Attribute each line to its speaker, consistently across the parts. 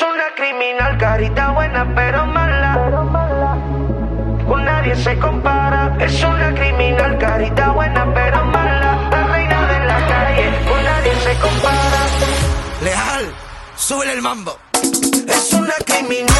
Speaker 1: Es una criminal, carita buena pero mala. pero mala. Con nadie se compara. Es una criminal, carita buena pero mala. La reina de la calle, con nadie se compara. Leal, sube el mambo. Es una criminal.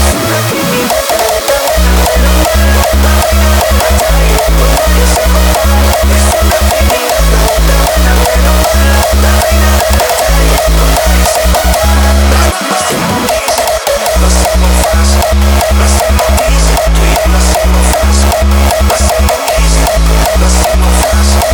Speaker 1: Você não